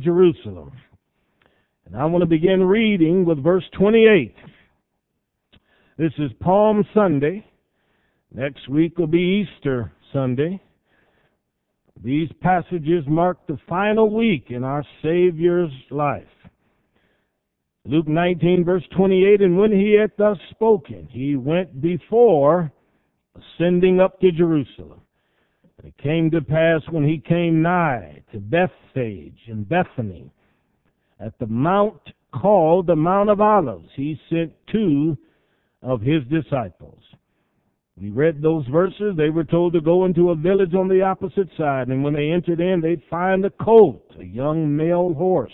Jerusalem. And I want to begin reading with verse 28. This is Palm Sunday. Next week will be Easter Sunday. These passages mark the final week in our Savior's life. Luke 19, verse 28, And when he had thus spoken, he went before, ascending up to Jerusalem. And it came to pass when he came nigh to Bethphage and Bethany, at the mount called the Mount of Olives, he sent two of his disciples. We read those verses. They were told to go into a village on the opposite side, and when they entered in, they'd find a colt, a young male horse,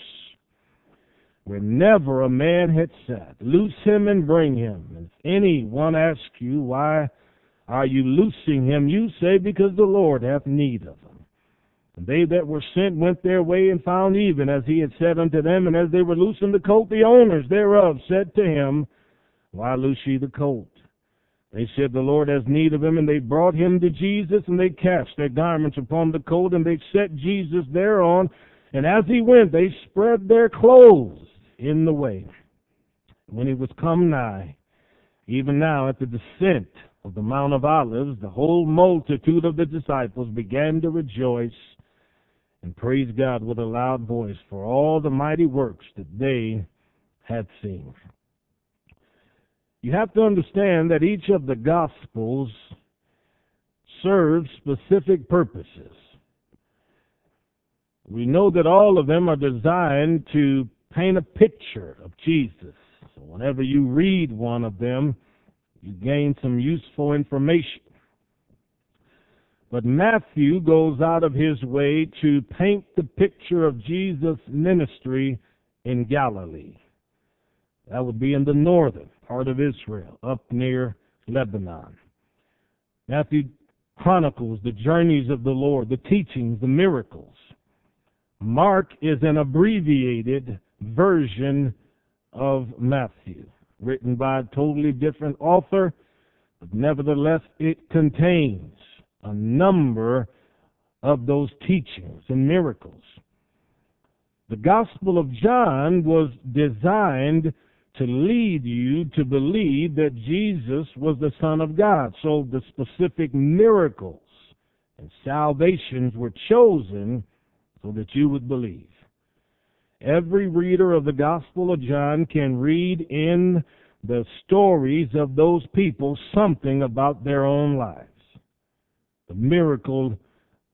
where never a man had sat. Loose him and bring him. And if any one ask you, Why are you loosing him? You say, Because the Lord hath need of him. And they that were sent went their way and found even as he had said unto them. And as they were loosing the colt, the owners thereof said to him, Why loose ye the colt? They said, The Lord has need of him. And they brought him to Jesus, and they cast their garments upon the colt, and they set Jesus thereon. And as he went, they spread their clothes in the way. When he was come nigh, even now at the descent of the Mount of Olives, the whole multitude of the disciples began to rejoice and praise God with a loud voice for all the mighty works that they had seen. You have to understand that each of the Gospels serves specific purposes. We know that all of them are designed to paint a picture of Jesus. So whenever you read one of them, you gain some useful information. But Matthew goes out of his way to paint the picture of Jesus' ministry in Galilee. That would be in the northern part of Israel, up near Lebanon. Matthew chronicles the journeys of the Lord, the teachings, the miracles. Mark is an abbreviated version of Matthew, written by a totally different author, but nevertheless it contains a number of those teachings and miracles. The Gospel of John was designed to lead you to believe that Jesus was the Son of God. So the specific miracles and salvations were chosen so that you would believe. Every reader of the Gospel of John can read in the stories of those people something about their own lives the miracle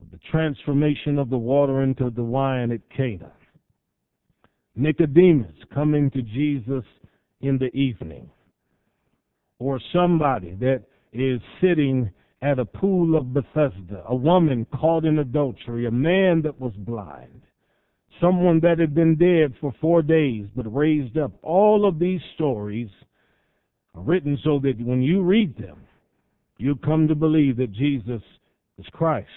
of the transformation of the water into the wine at Cana. Nicodemus coming to Jesus in the evening. Or somebody that is sitting at a pool of Bethesda, a woman caught in adultery, a man that was blind, someone that had been dead for four days but raised up. All of these stories are written so that when you read them, you come to believe that Jesus is Christ.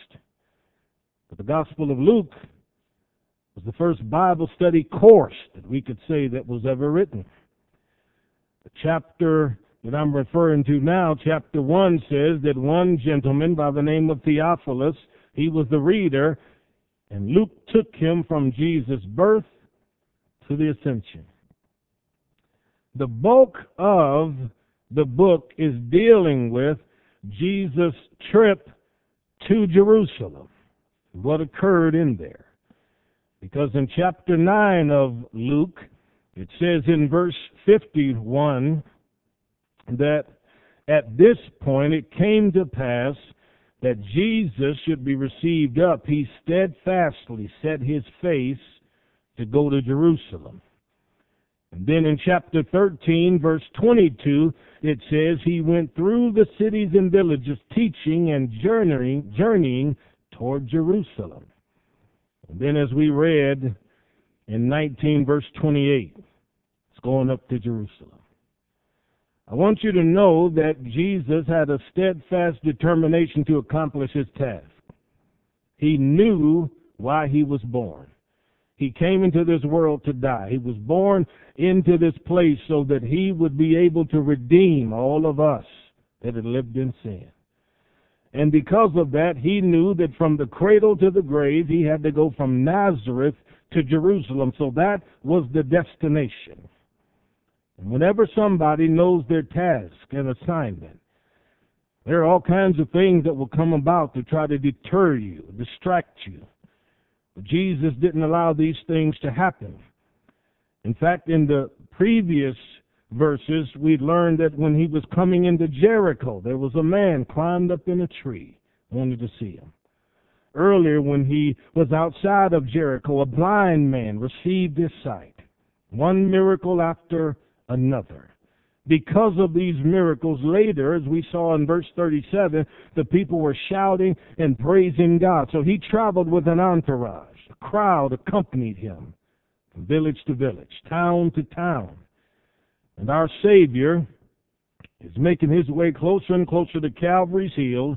But the Gospel of Luke was the first Bible study course that we could say that was ever written. The chapter that I'm referring to now, chapter 1, says that one gentleman by the name of Theophilus, he was the reader, and Luke took him from Jesus' birth to the ascension. The bulk of the book is dealing with Jesus' trip to Jerusalem, what occurred in there. Because in chapter 9 of Luke, it says in verse 51 that at this point it came to pass that Jesus should be received up. He steadfastly set his face to go to Jerusalem. And then in chapter 13, verse 22, it says he went through the cities and villages teaching and journeying, journeying toward Jerusalem. And then as we read in 19 verse 28, it's going up to Jerusalem. I want you to know that Jesus had a steadfast determination to accomplish his task. He knew why he was born. He came into this world to die. He was born into this place so that he would be able to redeem all of us that had lived in sin. And because of that, he knew that from the cradle to the grave, he had to go from Nazareth to Jerusalem. So that was the destination. And whenever somebody knows their task and assignment, there are all kinds of things that will come about to try to deter you, distract you. But Jesus didn't allow these things to happen. In fact, in the previous verses, we learned that when he was coming into Jericho, there was a man climbed up in a tree, wanted to see him. Earlier, when he was outside of Jericho, a blind man received his sight. One miracle after another. Because of these miracles, later, as we saw in verse 37, the people were shouting and praising God. So he traveled with an entourage. A crowd accompanied him from village to village, town to town. And our Savior is making his way closer and closer to Calvary's hill.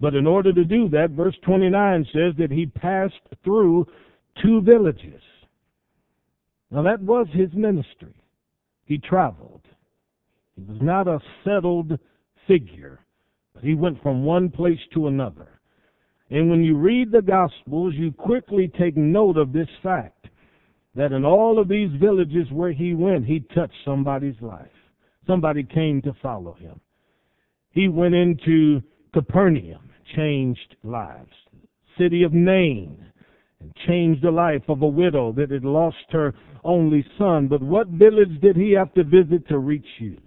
But in order to do that, verse 29 says that he passed through two villages. Now that was his ministry. He traveled. He was not a settled figure, but he went from one place to another. And when you read the Gospels, you quickly take note of this fact that in all of these villages where he went, he touched somebody's life. Somebody came to follow him. He went into Capernaum, changed lives. City of Nain, and changed the life of a widow that had lost her only son. But what village did he have to visit to reach you?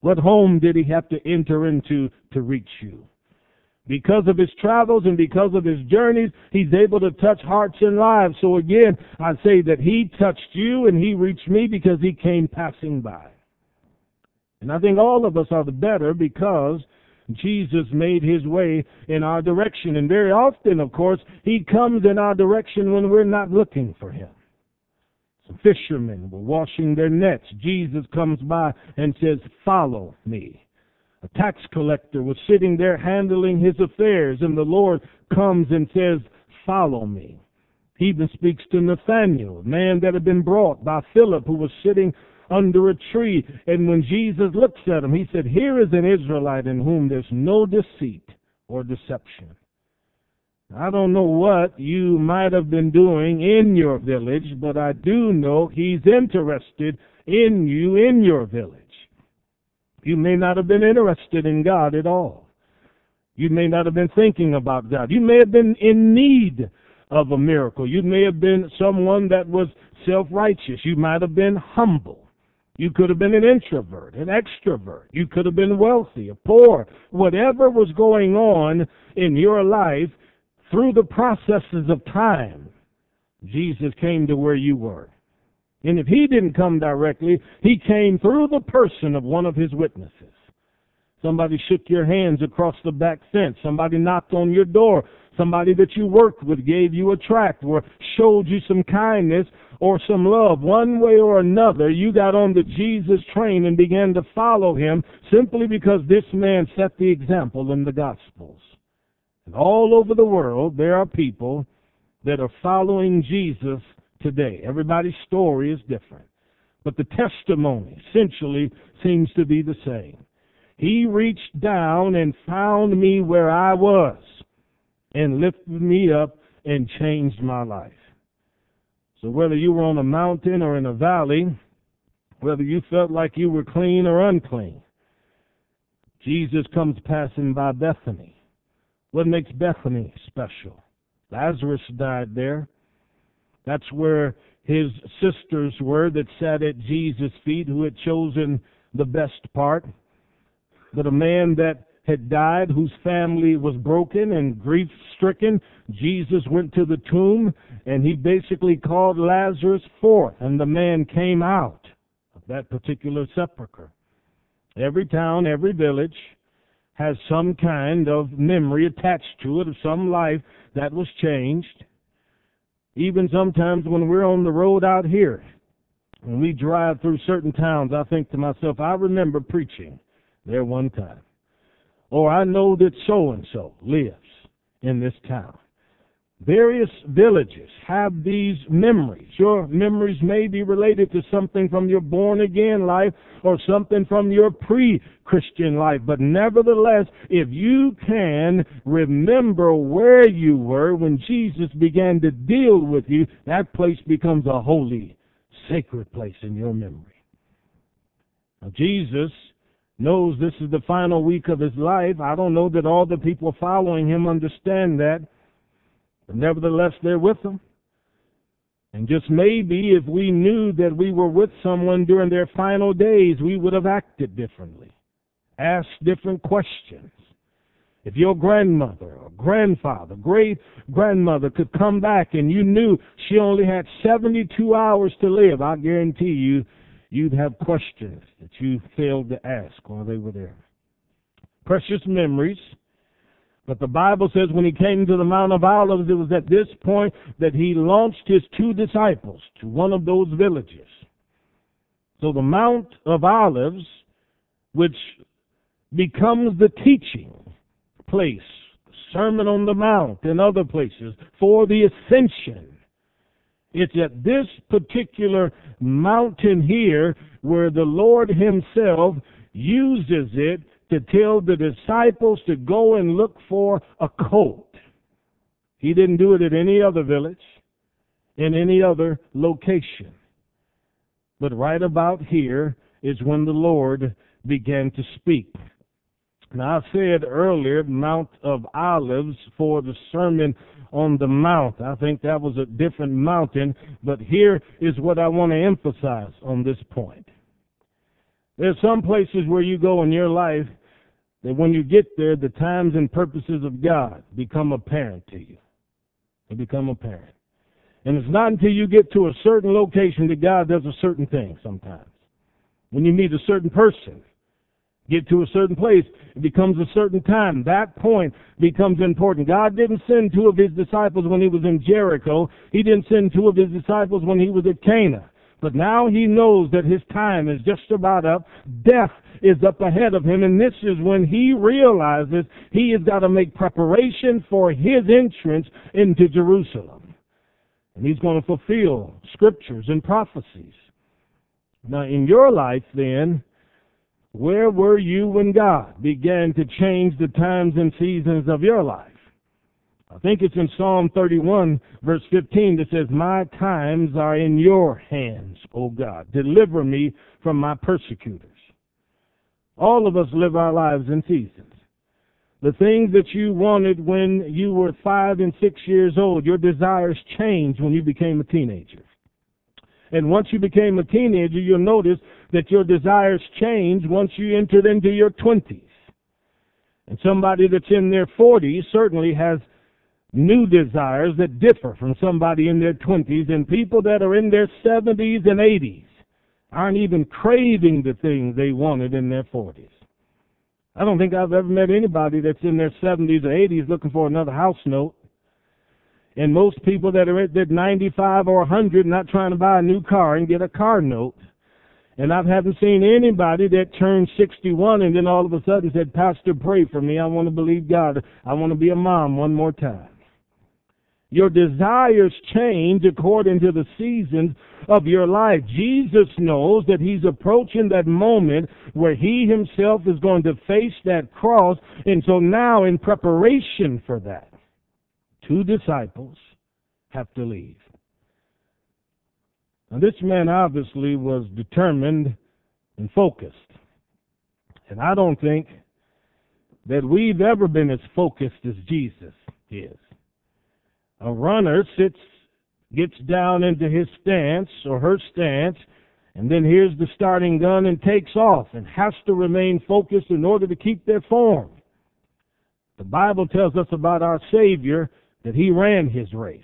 What home did he have to enter into to reach you? Because of his travels and because of his journeys, he's able to touch hearts and lives. So again, I say that he touched you and he reached me because he came passing by. And I think all of us are the better because Jesus made his way in our direction. And very often, of course, he comes in our direction when we're not looking for him. Some fishermen were washing their nets. Jesus comes by and says, Follow me. A tax collector was sitting there handling his affairs, and the Lord comes and says, Follow me. He even speaks to Nathanael, a man that had been brought by Philip, who was sitting under a tree. And when Jesus looks at him, he said, Here is an Israelite in whom there's no deceit or deception. I don't know what you might have been doing in your village, but I do know he's interested in you in your village. You may not have been interested in God at all. You may not have been thinking about God. You may have been in need of a miracle. You may have been someone that was self-righteous. You might have been humble. You could have been an introvert, an extrovert. You could have been wealthy, or poor. Whatever was going on in your life through the processes of time, Jesus came to where you were. And if he didn't come directly, he came through the person of one of his witnesses. Somebody shook your hands across the back fence. Somebody knocked on your door. Somebody that you worked with gave you a tract or showed you some kindness or some love. One way or another, you got on the Jesus train and began to follow him simply because this man set the example in the Gospels. And all over the world, there are people that are following Jesus today. Everybody's story is different. But the testimony essentially seems to be the same. He reached down and found me where I was and lifted me up and changed my life. So whether you were on a mountain or in a valley, whether you felt like you were clean or unclean, Jesus comes passing by Bethany. What makes Bethany special? Lazarus died there. That's where his sisters were that sat at Jesus' feet who had chosen the best part. But a man that had died, whose family was broken and grief stricken, Jesus went to the tomb and he basically called Lazarus forth, and the man came out of that particular sepulchre. Every town, every village has some kind of memory attached to it of some life that was changed. Even sometimes when we're on the road out here, when we drive through certain towns, I think to myself, I remember preaching there one time. Or I know that so and so lives in this town. Various villages have these memories. Your memories may be related to something from your born again life or something from your pre Christian life. But nevertheless, if you can remember where you were when Jesus began to deal with you, that place becomes a holy, sacred place in your memory. Now, Jesus knows this is the final week of his life. I don't know that all the people following him understand that. But nevertheless, they're with him. And just maybe if we knew that we were with someone during their final days, we would have acted differently, asked different questions. If your grandmother or grandfather, great grandmother could come back and you knew she only had 72 hours to live, I guarantee you, you'd have questions that you failed to ask while they were there. Precious memories but the Bible says when he came to the Mount of Olives, it was at this point that he launched his two disciples to one of those villages. So the Mount of Olives, which becomes the teaching place, Sermon on the Mount and other places for the ascension. It's at this particular mountain here where the Lord himself uses it to tell the disciples to go and look for a colt. He didn't do it at any other village, in any other location. But right about here is when the Lord began to speak. Now, I said earlier, Mount of Olives for the Sermon on the Mount. I think that was a different mountain, but here is what I want to emphasize on this point. There's some places where you go in your life that when you get there, the times and purposes of God become apparent to you. They become apparent. And it's not until you get to a certain location that God does a certain thing sometimes. When you meet a certain person, get to a certain place, it becomes a certain time. That point becomes important. God didn't send two of his disciples when he was in Jericho. He didn't send two of his disciples when he was at Cana. But now he knows that his time is just about up. Death is up ahead of him, and this is when he realizes he has got to make preparation for his entrance into Jerusalem. And he's going to fulfill scriptures and prophecies. Now, in your life, then, where were you when God began to change the times and seasons of your life? I think it's in Psalm 31, verse 15, that says, My times are in your hands, O God. Deliver me from my persecutors. All of us live our lives in seasons. The things that you wanted when you were five and six years old, your desires changed when you became a teenager. And once you became a teenager, you'll notice that your desires change once you entered into your 20s. And somebody that's in their 40s certainly has new desires that differ from somebody in their 20s, and people that are in their 70s and 80s aren't even craving the things they wanted in their 40s. I don't think I've ever met anybody that's in their 70s or 80s looking for another house note. And most people that are at 95 or 100 not trying to buy a new car and get a car note. And I haven't seen anybody that turned 61 and then all of a sudden said, Pastor, pray for me. I want to believe God. I want to be a mom one more time. Your desires change according to the seasons of your life. Jesus knows that he's approaching that moment where he himself is going to face that cross. And so now, in preparation for that, two disciples have to leave. Now, this man obviously was determined and focused. And I don't think that we've ever been as focused as Jesus is. A runner sits, gets down into his stance or her stance, and then here's the starting gun and takes off and has to remain focused in order to keep their form. The Bible tells us about our Savior that he ran his race.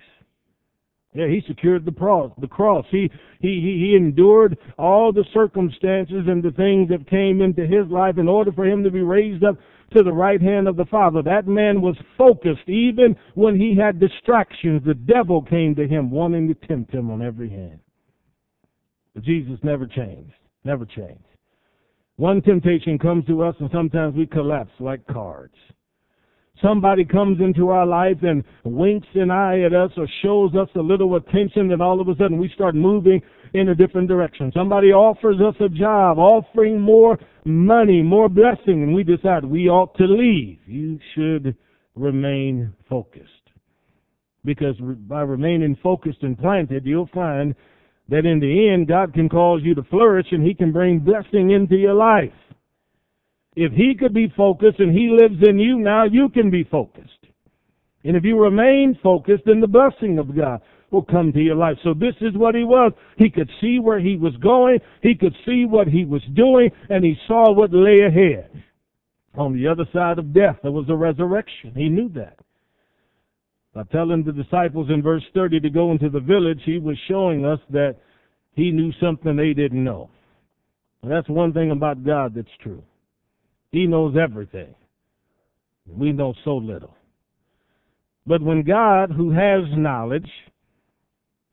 Yeah, he secured the cross. The cross. He, he he he endured all the circumstances and the things that came into his life in order for him to be raised up to the right hand of the Father. That man was focused even when he had distractions. The devil came to him wanting to tempt him on every hand. But Jesus never changed. Never changed. One temptation comes to us and sometimes we collapse like cards. Somebody comes into our life and winks an eye at us or shows us a little attention, and all of a sudden we start moving in a different direction. Somebody offers us a job, offering more money, more blessing, and we decide we ought to leave. You should remain focused. Because by remaining focused and planted, you'll find that in the end, God can cause you to flourish and He can bring blessing into your life. If He could be focused and He lives in you, now you can be focused. And if you remain focused, then the blessing of God will come to your life. So this is what he was. He could see where he was going. He could see what he was doing, and he saw what lay ahead. On the other side of death, there was a resurrection. He knew that. By telling the disciples in verse 30 to go into the village, he was showing us that he knew something they didn't know. And that's one thing about God that's true. He knows everything. We know so little. But when God, who has knowledge,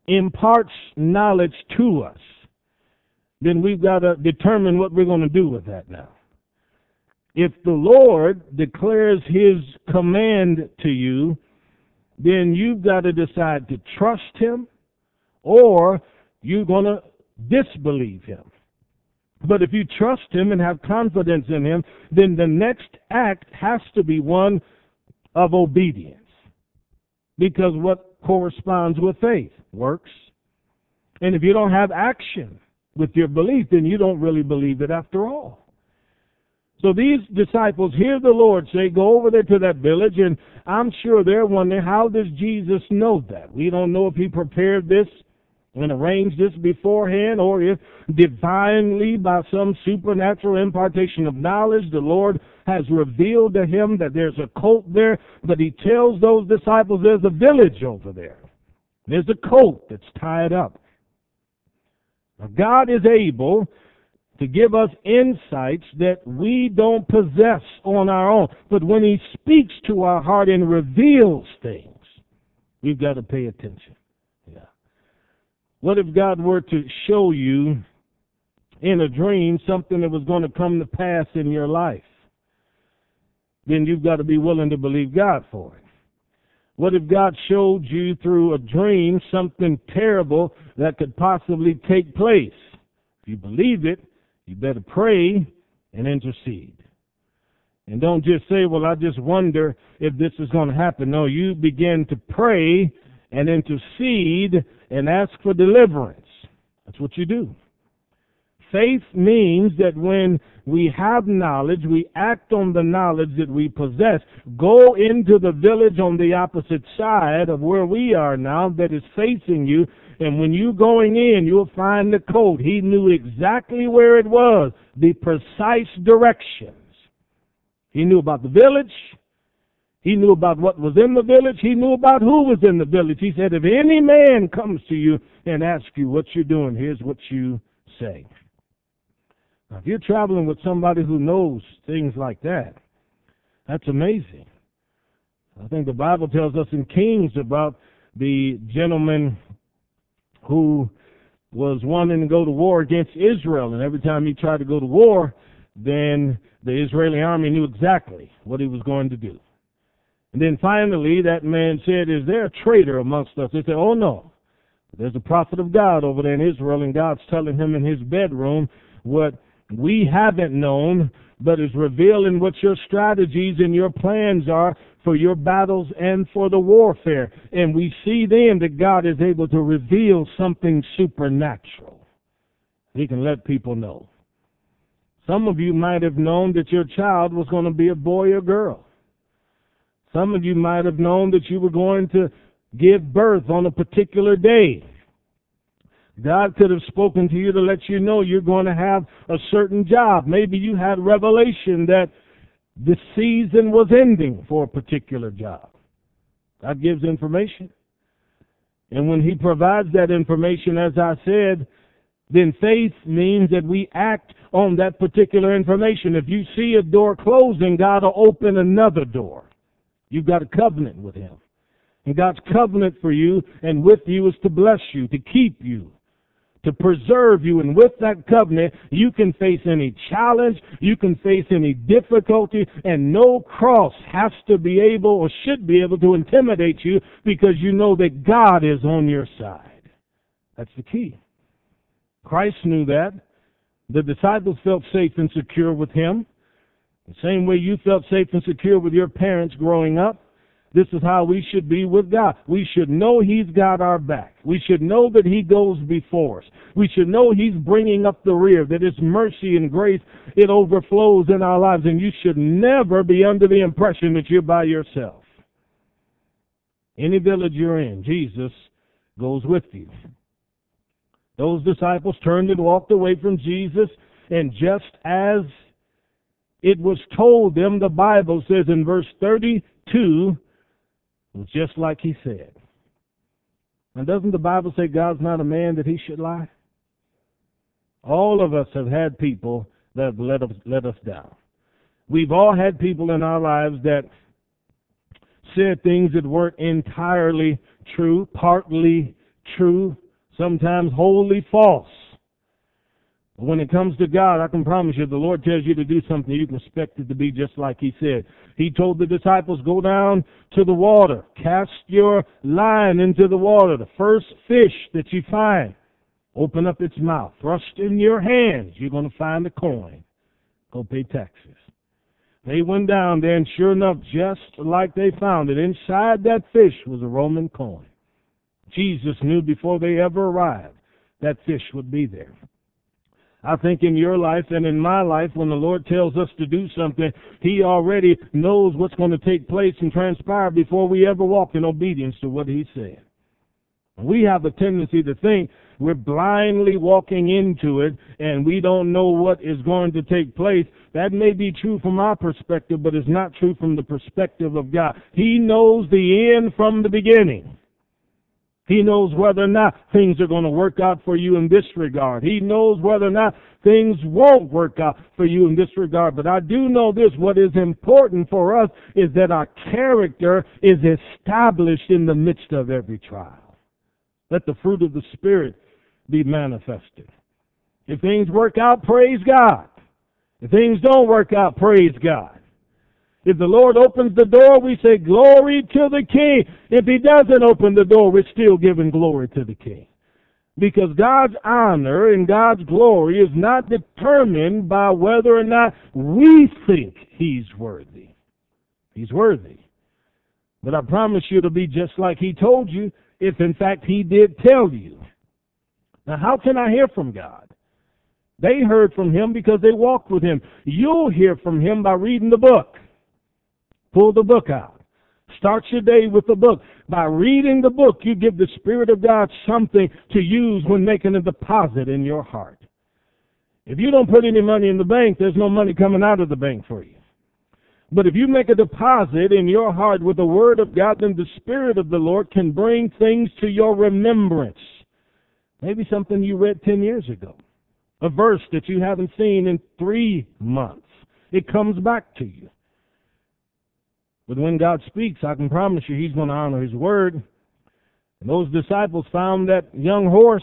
imparts knowledge to us, then we've got to determine what we're going to do with that now. If the Lord declares His command to you, then you've got to decide to trust Him or you're going to disbelieve Him. But if you trust Him and have confidence in Him, then the next act has to be one of obedience. Because what corresponds with faith? Works. And if you don't have action with your belief, then you don't really believe it after all. So these disciples hear the Lord say, go over there to that village, and I'm sure they're wondering, how does Jesus know that? We don't know if he prepared this and arranged this beforehand, or if divinely, by some supernatural impartation of knowledge, the Lord has revealed to him that there's a colt there, but he tells those disciples there's a village over there. There's a colt that's tied up. Now, God is able to give us insights that we don't possess on our own. But when He speaks to our heart and reveals things, we've got to pay attention. What if God were to show you in a dream something that was going to come to pass in your life? Then you've got to be willing to believe God for it. What if God showed you through a dream something terrible that could possibly take place? If you believe it, you better pray and intercede. And don't just say, well, I just wonder if this is going to happen. No, you begin to pray and intercede and ask for deliverance. That's what you do. Faith means that when we have knowledge, we act on the knowledge that we possess. Go into the village on the opposite side of where we are now that is facing you, and when you going in, you'll find the colt. He knew exactly where it was, the precise directions. He knew about the village. He knew about what was in the village. He knew about who was in the village. He said, if any man comes to you and asks you what you're doing, here's what you say. Now, if you're traveling with somebody who knows things like that, that's amazing. I think the Bible tells us in Kings about the gentleman who was wanting to go to war against Israel, and every time he tried to go to war, then the Israeli army knew exactly what he was going to do. And then finally, that man said, Is there a traitor amongst us? They said, Oh, no. There's a prophet of God over there in Israel, and God's telling him in his bedroom what we haven't known, but is revealing what your strategies and your plans are for your battles and for the warfare. And we see then that God is able to reveal something supernatural. He can let people know. Some of you might have known that your child was going to be a boy or girl. Some of you might have known that you were going to give birth on a particular day. God could have spoken to you to let you know you're going to have a certain job. Maybe you had revelation that the season was ending for a particular job. God gives information. And when He provides that information, as I said, then faith means that we act on that particular information. If you see a door closing, God will open another door. You've got a covenant with Him. And God's covenant for you and with you is to bless you, to keep you, to preserve you. And with that covenant, you can face any challenge, you can face any difficulty, and no cross has to be able or should be able to intimidate you because you know that God is on your side. That's the key. Christ knew that. The disciples felt safe and secure with him. The same way you felt safe and secure with your parents growing up. This is how we should be with God. We should know He's got our back. We should know that He goes before us. We should know He's bringing up the rear, that His mercy and grace, it overflows in our lives. And you should never be under the impression that you're by yourself. Any village you're in, Jesus goes with you. Those disciples turned and walked away from Jesus, and just as it was told them, the Bible says in verse 32, just like he said. And doesn't the Bible say God's not a man that he should lie? All of us have had people that have let us, let us down. We've all had people in our lives that said things that weren't entirely true, partly true, sometimes wholly false. When it comes to God, I can promise you, the Lord tells you to do something, you can expect it to be just like He said. He told the disciples, go down to the water, cast your line into the water, the first fish that you find. Open up its mouth, thrust in your hands, you're going to find a coin. Go pay taxes. They went down there, and sure enough, just like they found it, inside that fish was a Roman coin. Jesus knew before they ever arrived that fish would be there. I think in your life and in my life, when the Lord tells us to do something, He already knows what's going to take place and transpire before we ever walk in obedience to what He said. We have a tendency to think we're blindly walking into it and we don't know what is going to take place. That may be true from our perspective, but it's not true from the perspective of God. He knows the end from the beginning. He knows whether or not things are going to work out for you in this regard. He knows whether or not things won't work out for you in this regard. But I do know this. What is important for us is that our character is established in the midst of every trial. Let the fruit of the Spirit be manifested. If things work out, praise God. If things don't work out, praise God. If the Lord opens the door, we say, Glory to the King. If He doesn't open the door, we're still giving glory to the King. Because God's honor and God's glory is not determined by whether or not we think He's worthy. He's worthy. But I promise you it'll be just like He told you, if in fact He did tell you. Now, how can I hear from God? They heard from Him because they walked with Him. You'll hear from Him by reading the book. Pull the book out. Start your day with the book. By reading the book, you give the Spirit of God something to use when making a deposit in your heart. If you don't put any money in the bank, there's no money coming out of the bank for you. But if you make a deposit in your heart with the Word of God, then the Spirit of the Lord can bring things to your remembrance. Maybe something you read 10 years ago. A verse that you haven't seen in three months. It comes back to you. But when God speaks, I can promise you He's going to honor His word. And those disciples found that young horse.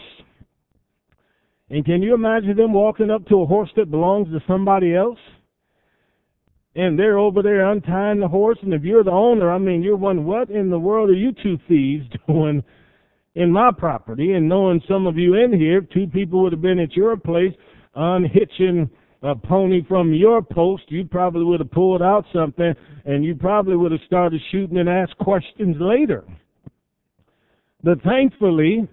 And can you imagine them walking up to a horse that belongs to somebody else? And they're over there untying the horse. And if you're the owner, I mean, you're wondering, what in the world are you two thieves doing in my property? And knowing some of you in here, two people would have been at your place unhitching a pony from your post, you probably would have pulled out something and you probably would have started shooting and asked questions later. But thankfully,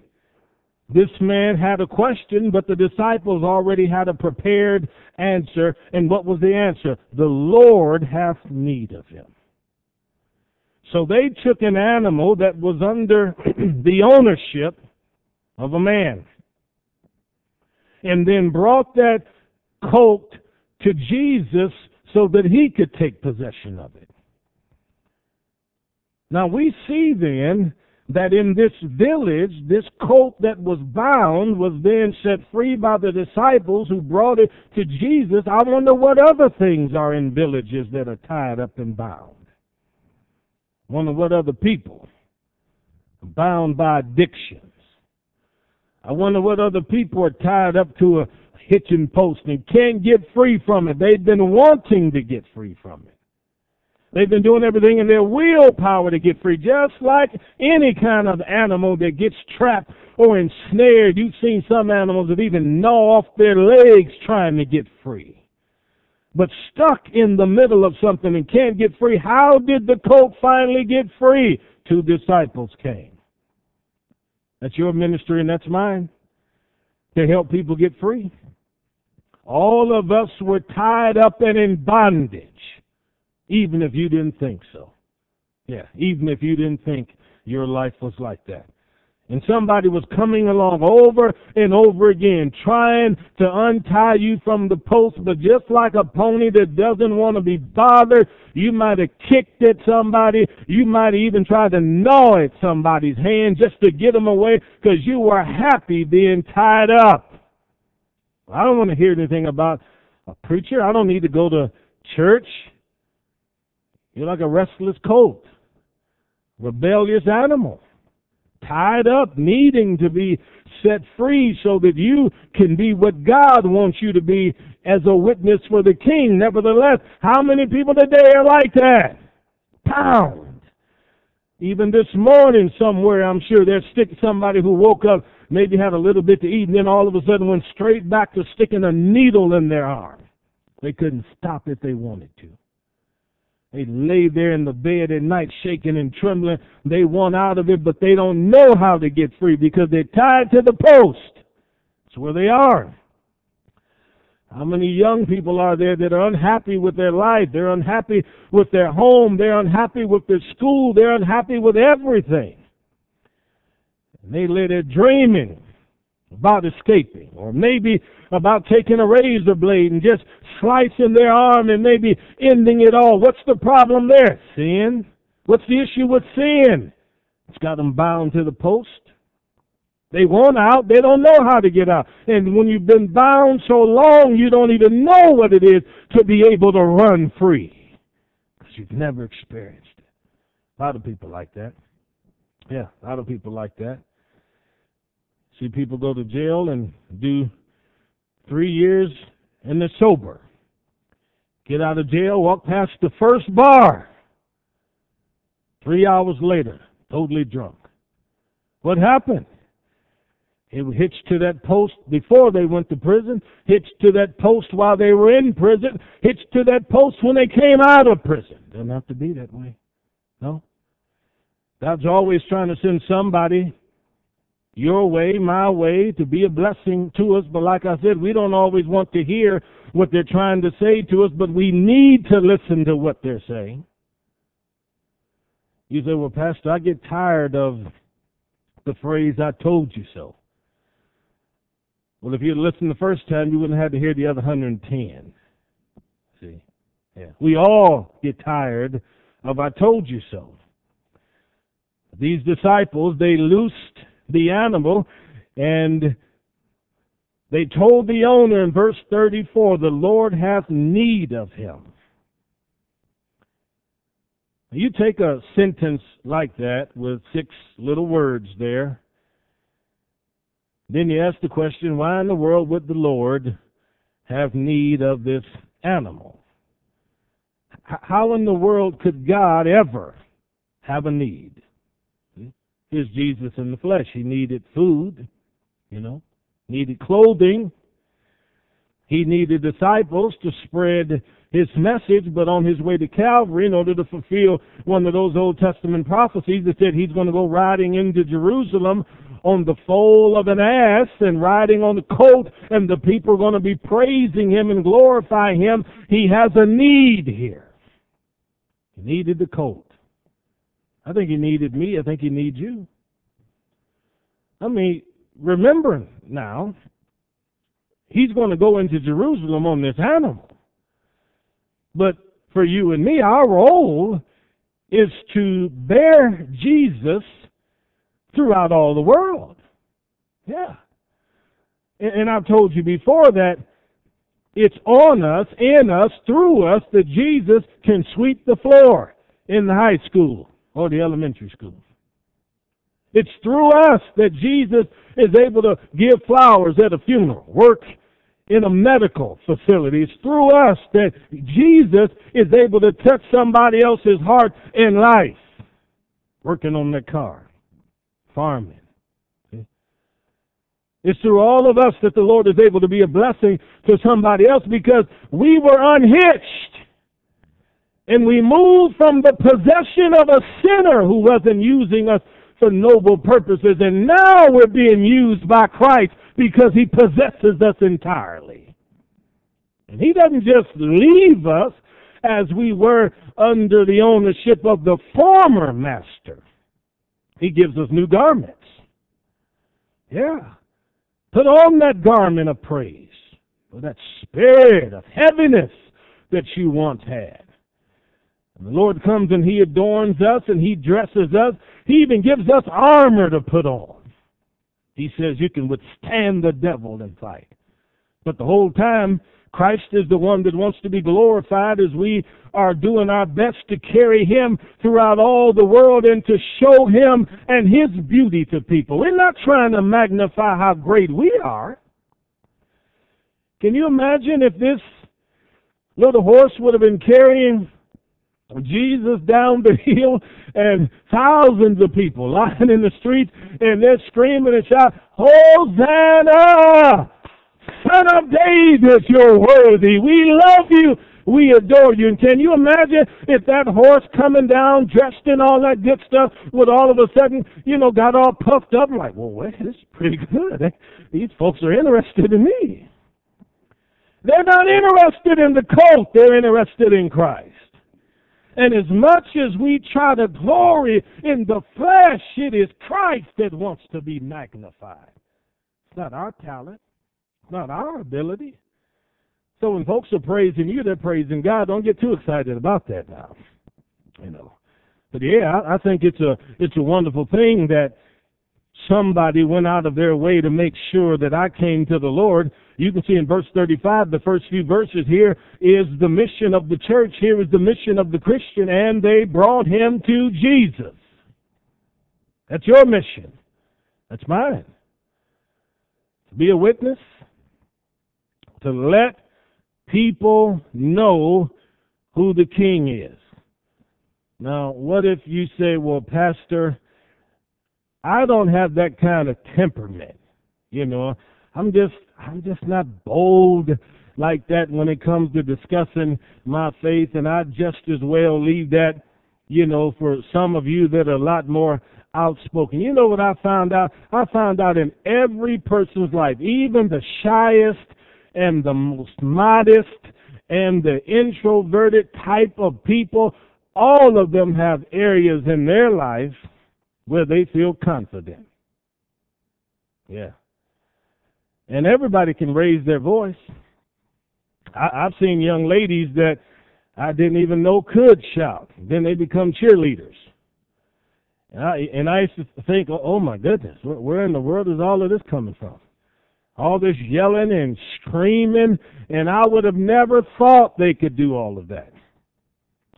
this man had a question, but the disciples already had a prepared answer. And what was the answer? The Lord hath need of him. So they took an animal that was under the ownership of a man and then brought that colt to Jesus so that he could take possession of it. Now we see then that in this village, this colt that was bound was then set free by the disciples who brought it to Jesus. I wonder what other things are in villages that are tied up and bound. I wonder what other people are bound by addictions, I wonder what other people are tied up to a hitching post and can't get free from it. They've been wanting to get free from it. They've been doing everything in their willpower to get free, just like any kind of animal that gets trapped or ensnared. You've seen some animals that even gnaw off their legs trying to get free. But stuck in the middle of something and can't get free. How did the colt finally get free? Two disciples came. That's your ministry and that's mine. To help people get free. All of us were tied up and in bondage even if you didn't think so. Yeah, even if you didn't think your life was like that. And somebody was coming along over and over again, trying to untie you from the post, but just like a pony that doesn't want to be bothered, you might have kicked at somebody. You might have even tried to gnaw at somebody's hand just to get them away because you were happy being tied up. I don't want to hear anything about a preacher. I don't need to go to church. You're like a restless colt, rebellious animal, tied up, needing to be set free so that you can be what God wants you to be as a witness for the King. Nevertheless, how many people today are like that? Pound. Even this morning somewhere, I'm sure there's stick somebody who woke up, maybe had a little bit to eat, and then all of a sudden went straight back to sticking a needle in their arm. They couldn't stop if they wanted to. They lay there in the bed at night shaking and trembling. They want out of it, but they don't know how to get free because they're tied to the post. That's where they are. How many young people are there that are unhappy with their life? They're unhappy with their home. They're unhappy with their school. They're unhappy with everything. And they lay there dreaming about escaping, or maybe about taking a razor blade and just slicing their arm and maybe ending it all. What's the problem there? Sin. What's the issue with sin? It's got them bound to the post. They want out, they don't know how to get out. And when you've been bound so long, you don't even know what it is to be able to run free. Because you've never experienced it. A lot of people like that. Yeah, a lot of people like that. See people go to jail and do three years and they're sober. Get out of jail, walk past the first bar. Three hours later, totally drunk. What happened? It hitched to that post before they went to prison, hitched to that post while they were in prison, hitched to that post when they came out of prison. Doesn't have to be that way. No. God's always trying to send somebody your way, my way, to be a blessing to us. But like I said, we don't always want to hear what they're trying to say to us, but we need to listen to what they're saying. You say, well, Pastor, I get tired of the phrase, I told you so. Well, if you'd listened the first time, you wouldn't have to hear the other 110. See? Yeah. We all get tired of I told you so. These disciples, they loosed the animal and they told the owner in verse 34, the Lord hath need of him. You take a sentence like that with six little words there, then you ask the question, why in the world would the Lord have need of this animal? How in the world could God ever have a need? Hmm? Here's Jesus in the flesh. He needed food, you know, needed clothing. He needed disciples to spread his message, but on his way to Calvary, in order to fulfill one of those Old Testament prophecies that said he's going to go riding into Jerusalem on the foal of an ass and riding on the colt, and the people are going to be praising him and glorifying him, he has a need here. He needed the colt. I think he needed me. I think he needs you. I mean, remember now, he's going to go into Jerusalem on this animal. But for you and me, our role is to bear Jesus throughout all the world. Yeah. And, I've told you before that it's on us, in us, through us that Jesus can sweep the floor in the high school or the elementary school. It's through us that Jesus is able to give flowers at a funeral, work in a medical facility. It's through us that Jesus is able to touch somebody else's heart in life, working on their car, farming. It's through all of us that the Lord is able to be a blessing to somebody else because we were unhitched. And we moved from the possession of a sinner who wasn't using us for noble purposes. And now we're being used by Christ because he possesses us entirely. And he doesn't just leave us as we were under the ownership of the former master. He gives us new garments. Yeah. Put on that garment of praise for that spirit of heaviness that you once had. And the Lord comes and He adorns us and He dresses us. He even gives us armor to put on. He says you can withstand the devil and fight. But the whole time, Christ is the one that wants to be glorified as we are doing our best to carry Him throughout all the world and to show Him and His beauty to people. We're not trying to magnify how great we are. Can you imagine if this little horse would have been carrying Jesus down the hill and thousands of people lying in the street and they're screaming and shouting, Hosanna! Son of David, you're worthy. We love you. We adore you. And can you imagine if that horse coming down dressed in all that good stuff would all of a sudden, you know, got all puffed up like, well, wait, this is pretty good. These folks are interested in me. They're not interested in the cult. They're interested in Christ. And as much as we try to glory in the flesh, it is Christ that wants to be magnified. It's not our talent, not our ability. So when folks are praising you, they're praising God. Don't get too excited about that now. You know. But yeah, I think it's a it's a wonderful thing that somebody went out of their way to make sure that I came to the Lord. You can see in verse 35, the first few verses here is the mission of the church. Here is the mission of the Christian, and they brought him to Jesus. That's your mission. That's mine. To be a witness, to let people know who the king is. Now, what if you say, well, Pastor, I don't have that kind of temperament. You know, I'm just I'm just not bold like that when it comes to discussing my faith and I'd just as well leave that, you know, for some of you that are a lot more outspoken. You know what I found out? I found out in every person's life, even the shyest and the most modest and the introverted type of people, all of them have areas in their life where they feel confident. Yeah. And everybody can raise their voice. I, I've seen young ladies that I didn't even know could shout. Then they become cheerleaders. And I, and I used to think, oh, oh my goodness, where in the world is all of this coming from? All this yelling and screaming, and I would have never thought they could do all of that.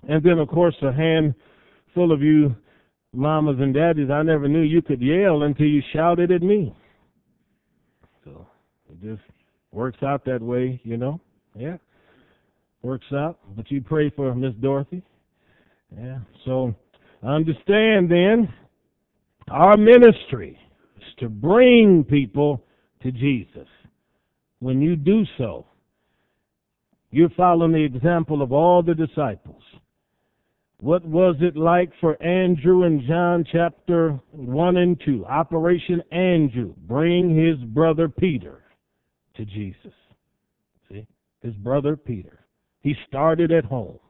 And then, of course, a handful of you mamas and daddies, I never knew you could yell until you shouted at me. So it just works out that way, you know. Yeah, works out. But you pray for Miss Dorothy. Yeah. So understand then, our ministry is to bring people to Jesus. When you do so, you're following the example of all the disciples. What was it like for Andrew in John chapter 1 and 2? Operation Andrew, bring his brother Peter to Jesus. See? His brother Peter. He started at home.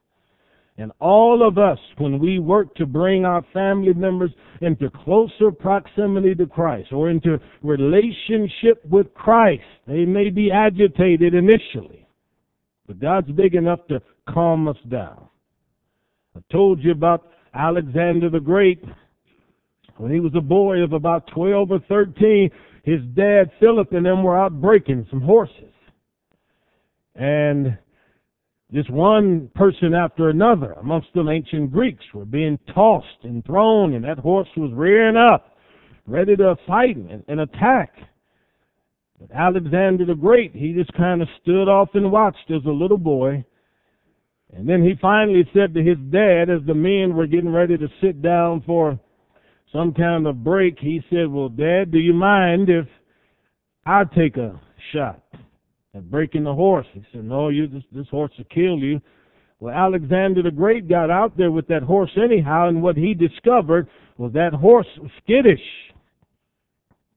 And all of us, when we work to bring our family members into closer proximity to Christ or into relationship with Christ, they may be agitated initially. But God's big enough to calm us down. I told you about Alexander the Great. When he was a boy of about 12 or 13, his dad, Philip, and them were out breaking some horses. And just one person after another amongst the ancient Greeks were being tossed and thrown, and that horse was rearing up. ready to fight and, and attack. But Alexander the Great, he just kind of stood off and watched as a little boy. And then he finally said to his dad, as the men were getting ready to sit down for some kind of break, he said, Well, Dad, do you mind if I take a shot at breaking the horse? He said, No, you this, this horse will kill you. Well, Alexander the Great got out there with that horse anyhow, and what he discovered was that horse was skittish,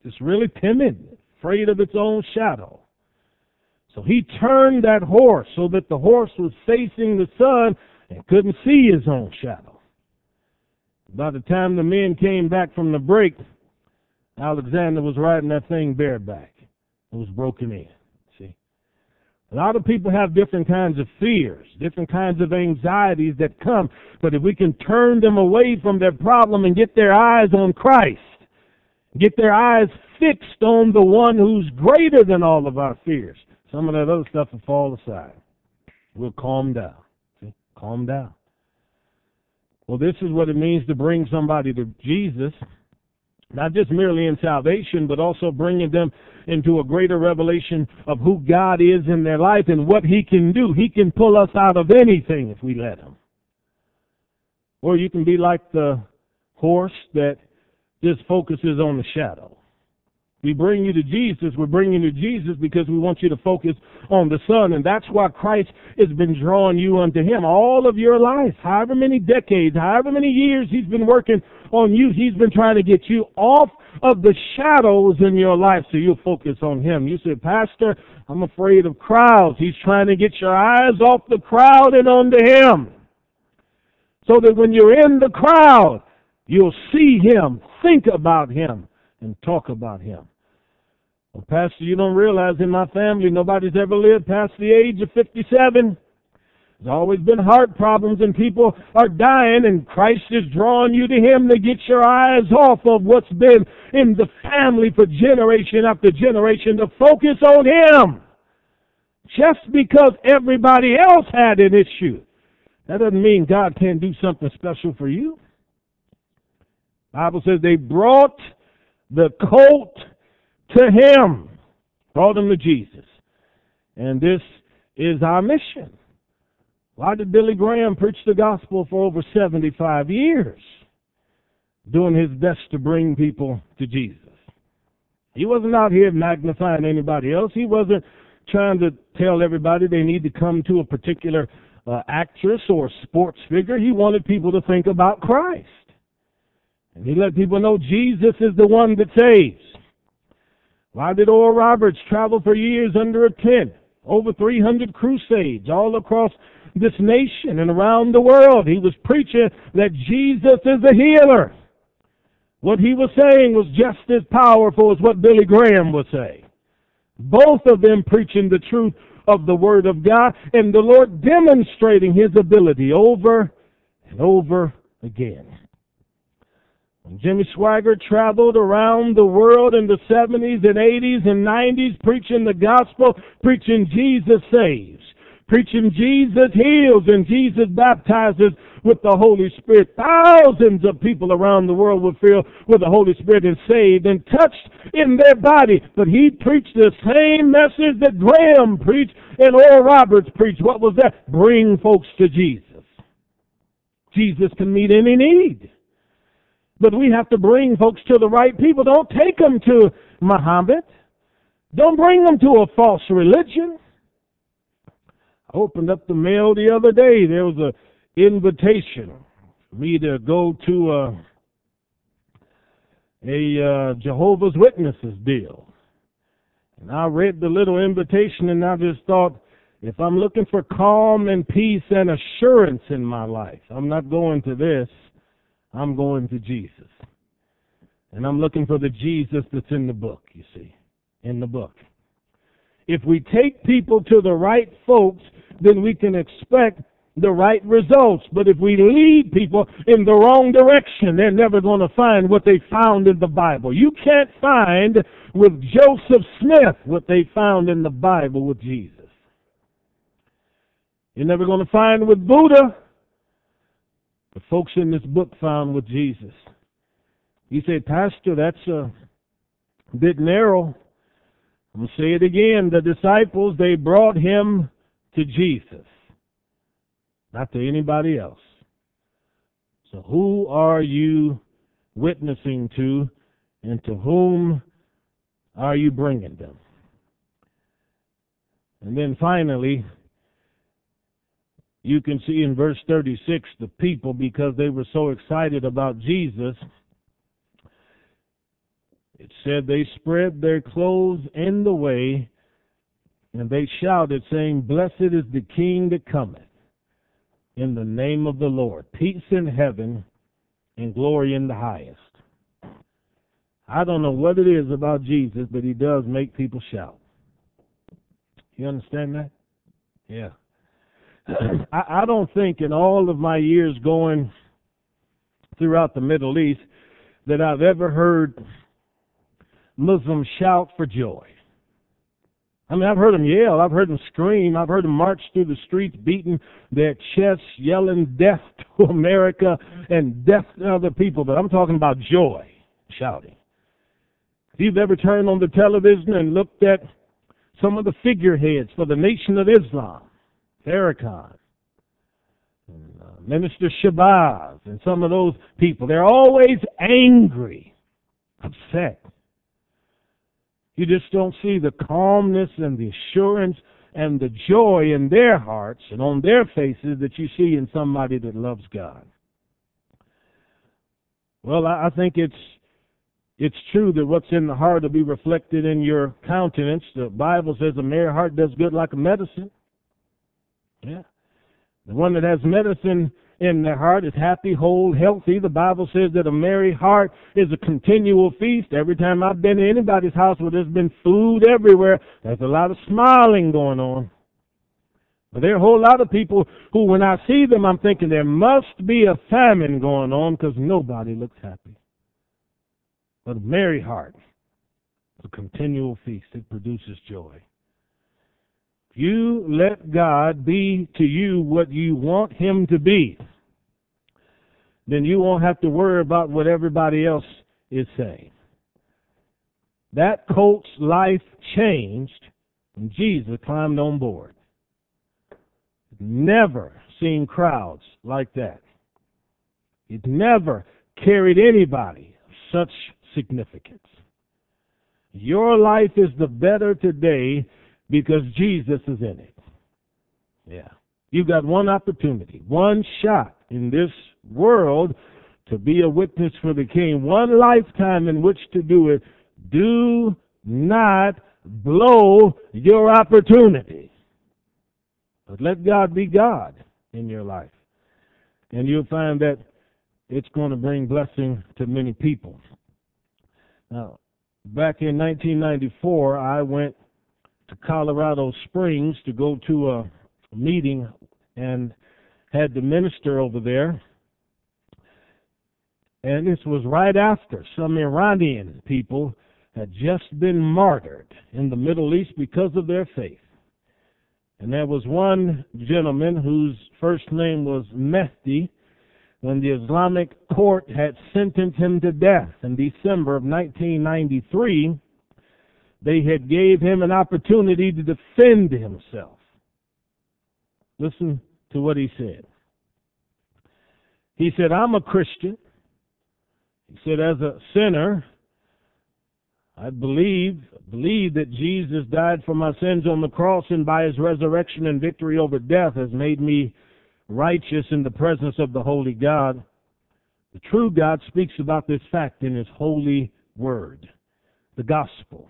just really timid, afraid of its own shadow. So he turned that horse so that the horse was facing the sun and couldn't see his own shadow. By the time the men came back from the break, Alexander was riding that thing bareback. It was broken in. A lot of people have different kinds of fears, different kinds of anxieties that come, but if we can turn them away from their problem and get their eyes on Christ, get their eyes fixed on the one who's greater than all of our fears, some of that other stuff will fall aside. We'll calm down. See? Calm down. Well, this is what it means to bring somebody to Jesus, not just merely in salvation, but also bringing them into a greater revelation of who God is in their life and what He can do. He can pull us out of anything if we let Him. Or you can be like the horse that just focuses on the shadow. We bring you to Jesus. We're bringing you to Jesus because we want you to focus on the Son. And that's why Christ has been drawing you unto Him all of your life. However many decades, however many years He's been working on you, He's been trying to get you off of the shadows in your life so you'll focus on Him. You say, Pastor, I'm afraid of crowds. He's trying to get your eyes off the crowd and onto Him. So that when you're in the crowd, you'll see Him, think about Him, and talk about Him. Well, Pastor, you don't realize in my family nobody's ever lived past the age of 57. There's always been heart problems and people are dying and Christ is drawing you to Him to get your eyes off of what's been in the family for generation after generation to focus on Him. Just because everybody else had an issue, that doesn't mean God can't do something special for you. The Bible says they brought the colt to Him. Brought them to Jesus. And this is our mission. Why did Billy Graham preach the gospel for over 75 years? Doing his best to bring people to Jesus. He wasn't out here magnifying anybody else. He wasn't trying to tell everybody they need to come to a particular uh, actress or sports figure. He wanted people to think about Christ. And he let people know Jesus is the one that saves. Why did Oral Roberts travel for years under a tent? Over 300 crusades all across this nation and around the world. He was preaching that Jesus is a healer. What he was saying was just as powerful as what Billy Graham was saying. Both of them preaching the truth of the Word of God and the Lord demonstrating His ability over and over again. Jimmy Swaggart traveled around the world in the 70s and 80s and 90s preaching the gospel, preaching Jesus saves, preaching Jesus heals and Jesus baptizes with the Holy Spirit. Thousands of people around the world were filled with the Holy Spirit and saved and touched in their body. But he preached the same message that Graham preached and Oral Roberts preached. What was that? Bring folks to Jesus. Jesus can meet any need. But we have to bring folks to the right people. Don't take them to Muhammad. Don't bring them to a false religion. I opened up the mail the other day. There was an invitation for me to go to a, a uh, Jehovah's Witnesses deal. And I read the little invitation and I just thought, if I'm looking for calm and peace and assurance in my life, I'm not going to this. I'm going to Jesus. And I'm looking for the Jesus that's in the book, you see, in the book. If we take people to the right folks, then we can expect the right results. But if we lead people in the wrong direction, they're never going to find what they found in the Bible. You can't find with Joseph Smith what they found in the Bible with Jesus. You're never going to find with Buddha the folks in this book found with Jesus. You say, Pastor, that's a bit narrow. I'm going to say it again. The disciples, they brought him to Jesus, not to anybody else. So who are you witnessing to and to whom are you bringing them? And then finally, you can see in verse 36 the people, because they were so excited about Jesus, it said they spread their clothes in the way and they shouted, saying, Blessed is the King that cometh in the name of the Lord. Peace in heaven and glory in the highest. I don't know what it is about Jesus, but he does make people shout. You understand that? Yeah. I, I don't think in all of my years going throughout the Middle East that I've ever heard Muslims shout for joy. I mean, I've heard them yell, I've heard them scream, I've heard them march through the streets beating their chests, yelling death to America and death to other people, but I'm talking about joy, shouting. If you've ever turned on the television and looked at some of the figureheads for the Nation of Islam, Farrakhan, and, uh, Minister Shabazz, and some of those people, they're always angry, upset. You just don't see the calmness and the assurance and the joy in their hearts and on their faces that you see in somebody that loves God. Well, I think it's it's true that what's in the heart will be reflected in your countenance. The Bible says a merry heart does good like a medicine. Yeah. The one that has medicine in their heart is happy, whole, healthy. The Bible says that a merry heart is a continual feast. Every time I've been to anybody's house where there's been food everywhere, there's a lot of smiling going on. But there are a whole lot of people who, when I see them, I'm thinking there must be a famine going on because nobody looks happy. But a merry heart, a continual feast, it produces joy. You let God be to you what you want Him to be. Then you won't have to worry about what everybody else is saying. That colt's life changed when Jesus climbed on board. Never seen crowds like that. It never carried anybody of such significance. Your life is the better today because Jesus is in it. Yeah. You've got one opportunity, one shot in this world to be a witness for the King, one lifetime in which to do it. Do not blow your opportunity. But let God be God in your life. And you'll find that it's going to bring blessing to many people. Now, back in 1994, I went to Colorado Springs to go to a meeting and had the minister over there. And this was right after some Iranian people had just been martyred in the Middle East because of their faith. And there was one gentleman whose first name was Mehdi, when the Islamic court had sentenced him to death in December of 1993 they had gave him an opportunity to defend himself. Listen to what he said. He said, I'm a Christian. He said, as a sinner, I believe believe that Jesus died for my sins on the cross and by his resurrection and victory over death has made me righteous in the presence of the holy God. The true God speaks about this fact in his holy word, the gospel.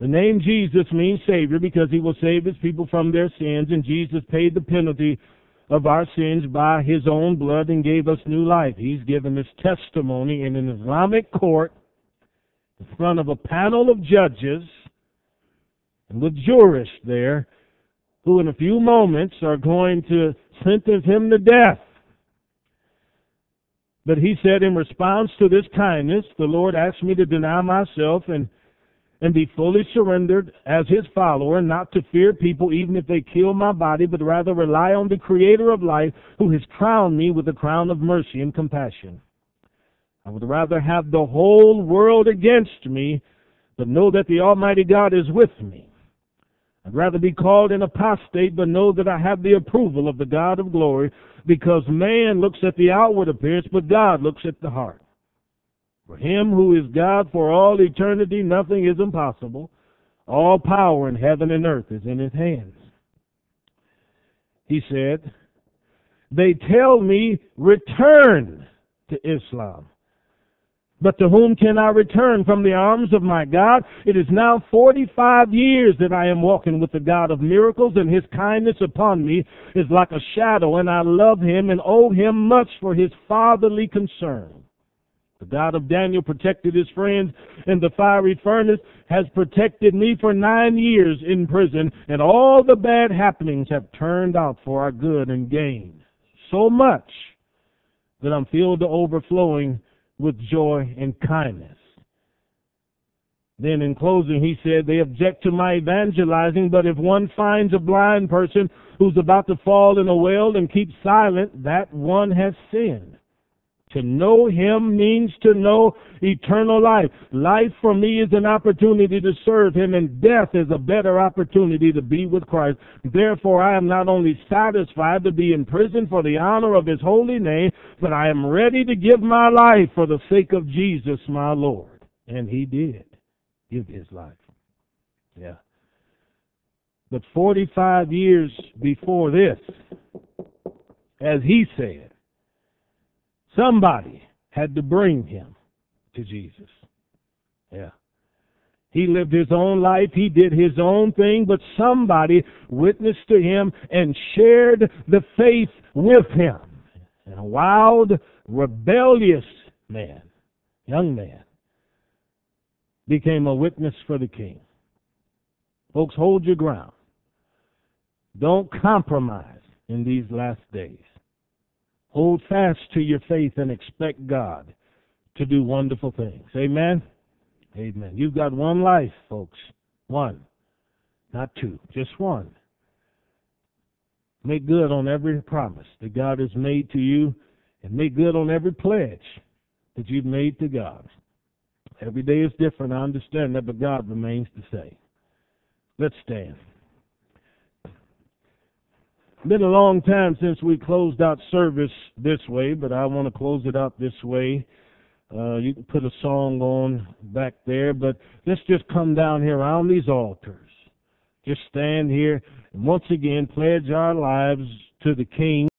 The name Jesus means Savior because He will save His people from their sins, and Jesus paid the penalty of our sins by His own blood and gave us new life. He's given this testimony in an Islamic court in front of a panel of judges and with jurists there who in a few moments are going to sentence him to death. But he said in response to this kindness, the Lord asked me to deny myself and and be fully surrendered as his follower, not to fear people even if they kill my body, but rather rely on the creator of life who has crowned me with the crown of mercy and compassion. I would rather have the whole world against me, but know that the Almighty God is with me. I'd rather be called an apostate, but know that I have the approval of the God of glory, because man looks at the outward appearance, but God looks at the heart. For him who is God for all eternity, nothing is impossible. All power in heaven and earth is in his hands. He said, They tell me, return to Islam. But to whom can I return from the arms of my God? It is now 45 years that I am walking with the God of miracles, and his kindness upon me is like a shadow, and I love him and owe him much for his fatherly concern. The God of Daniel protected his friends in the fiery furnace, has protected me for nine years in prison, and all the bad happenings have turned out for our good and gain. So much that I'm filled to overflowing with joy and kindness. Then in closing, he said, they object to my evangelizing, but if one finds a blind person who's about to fall in a well and keeps silent, that one has sinned. To know Him means to know eternal life. Life for me is an opportunity to serve Him, and death is a better opportunity to be with Christ. Therefore, I am not only satisfied to be in prison for the honor of His holy name, but I am ready to give my life for the sake of Jesus, my Lord. And He did give His life. Yeah. But 45 years before this, as He said, Somebody had to bring him to Jesus. Yeah. He lived his own life. He did his own thing, but somebody witnessed to him and shared the faith with him. And a wild, rebellious man, young man, became a witness for the king. Folks, hold your ground. Don't compromise in these last days. Hold fast to your faith and expect God to do wonderful things. Amen? Amen. You've got one life, folks. One. Not two. Just one. Make good on every promise that God has made to you and make good on every pledge that you've made to God. Every day is different, I understand that, but God remains the same. Let's stand been a long time since we closed out service this way, but I want to close it out this way. Uh, you can put a song on back there, but let's just come down here around these altars. Just stand here and once again pledge our lives to the King.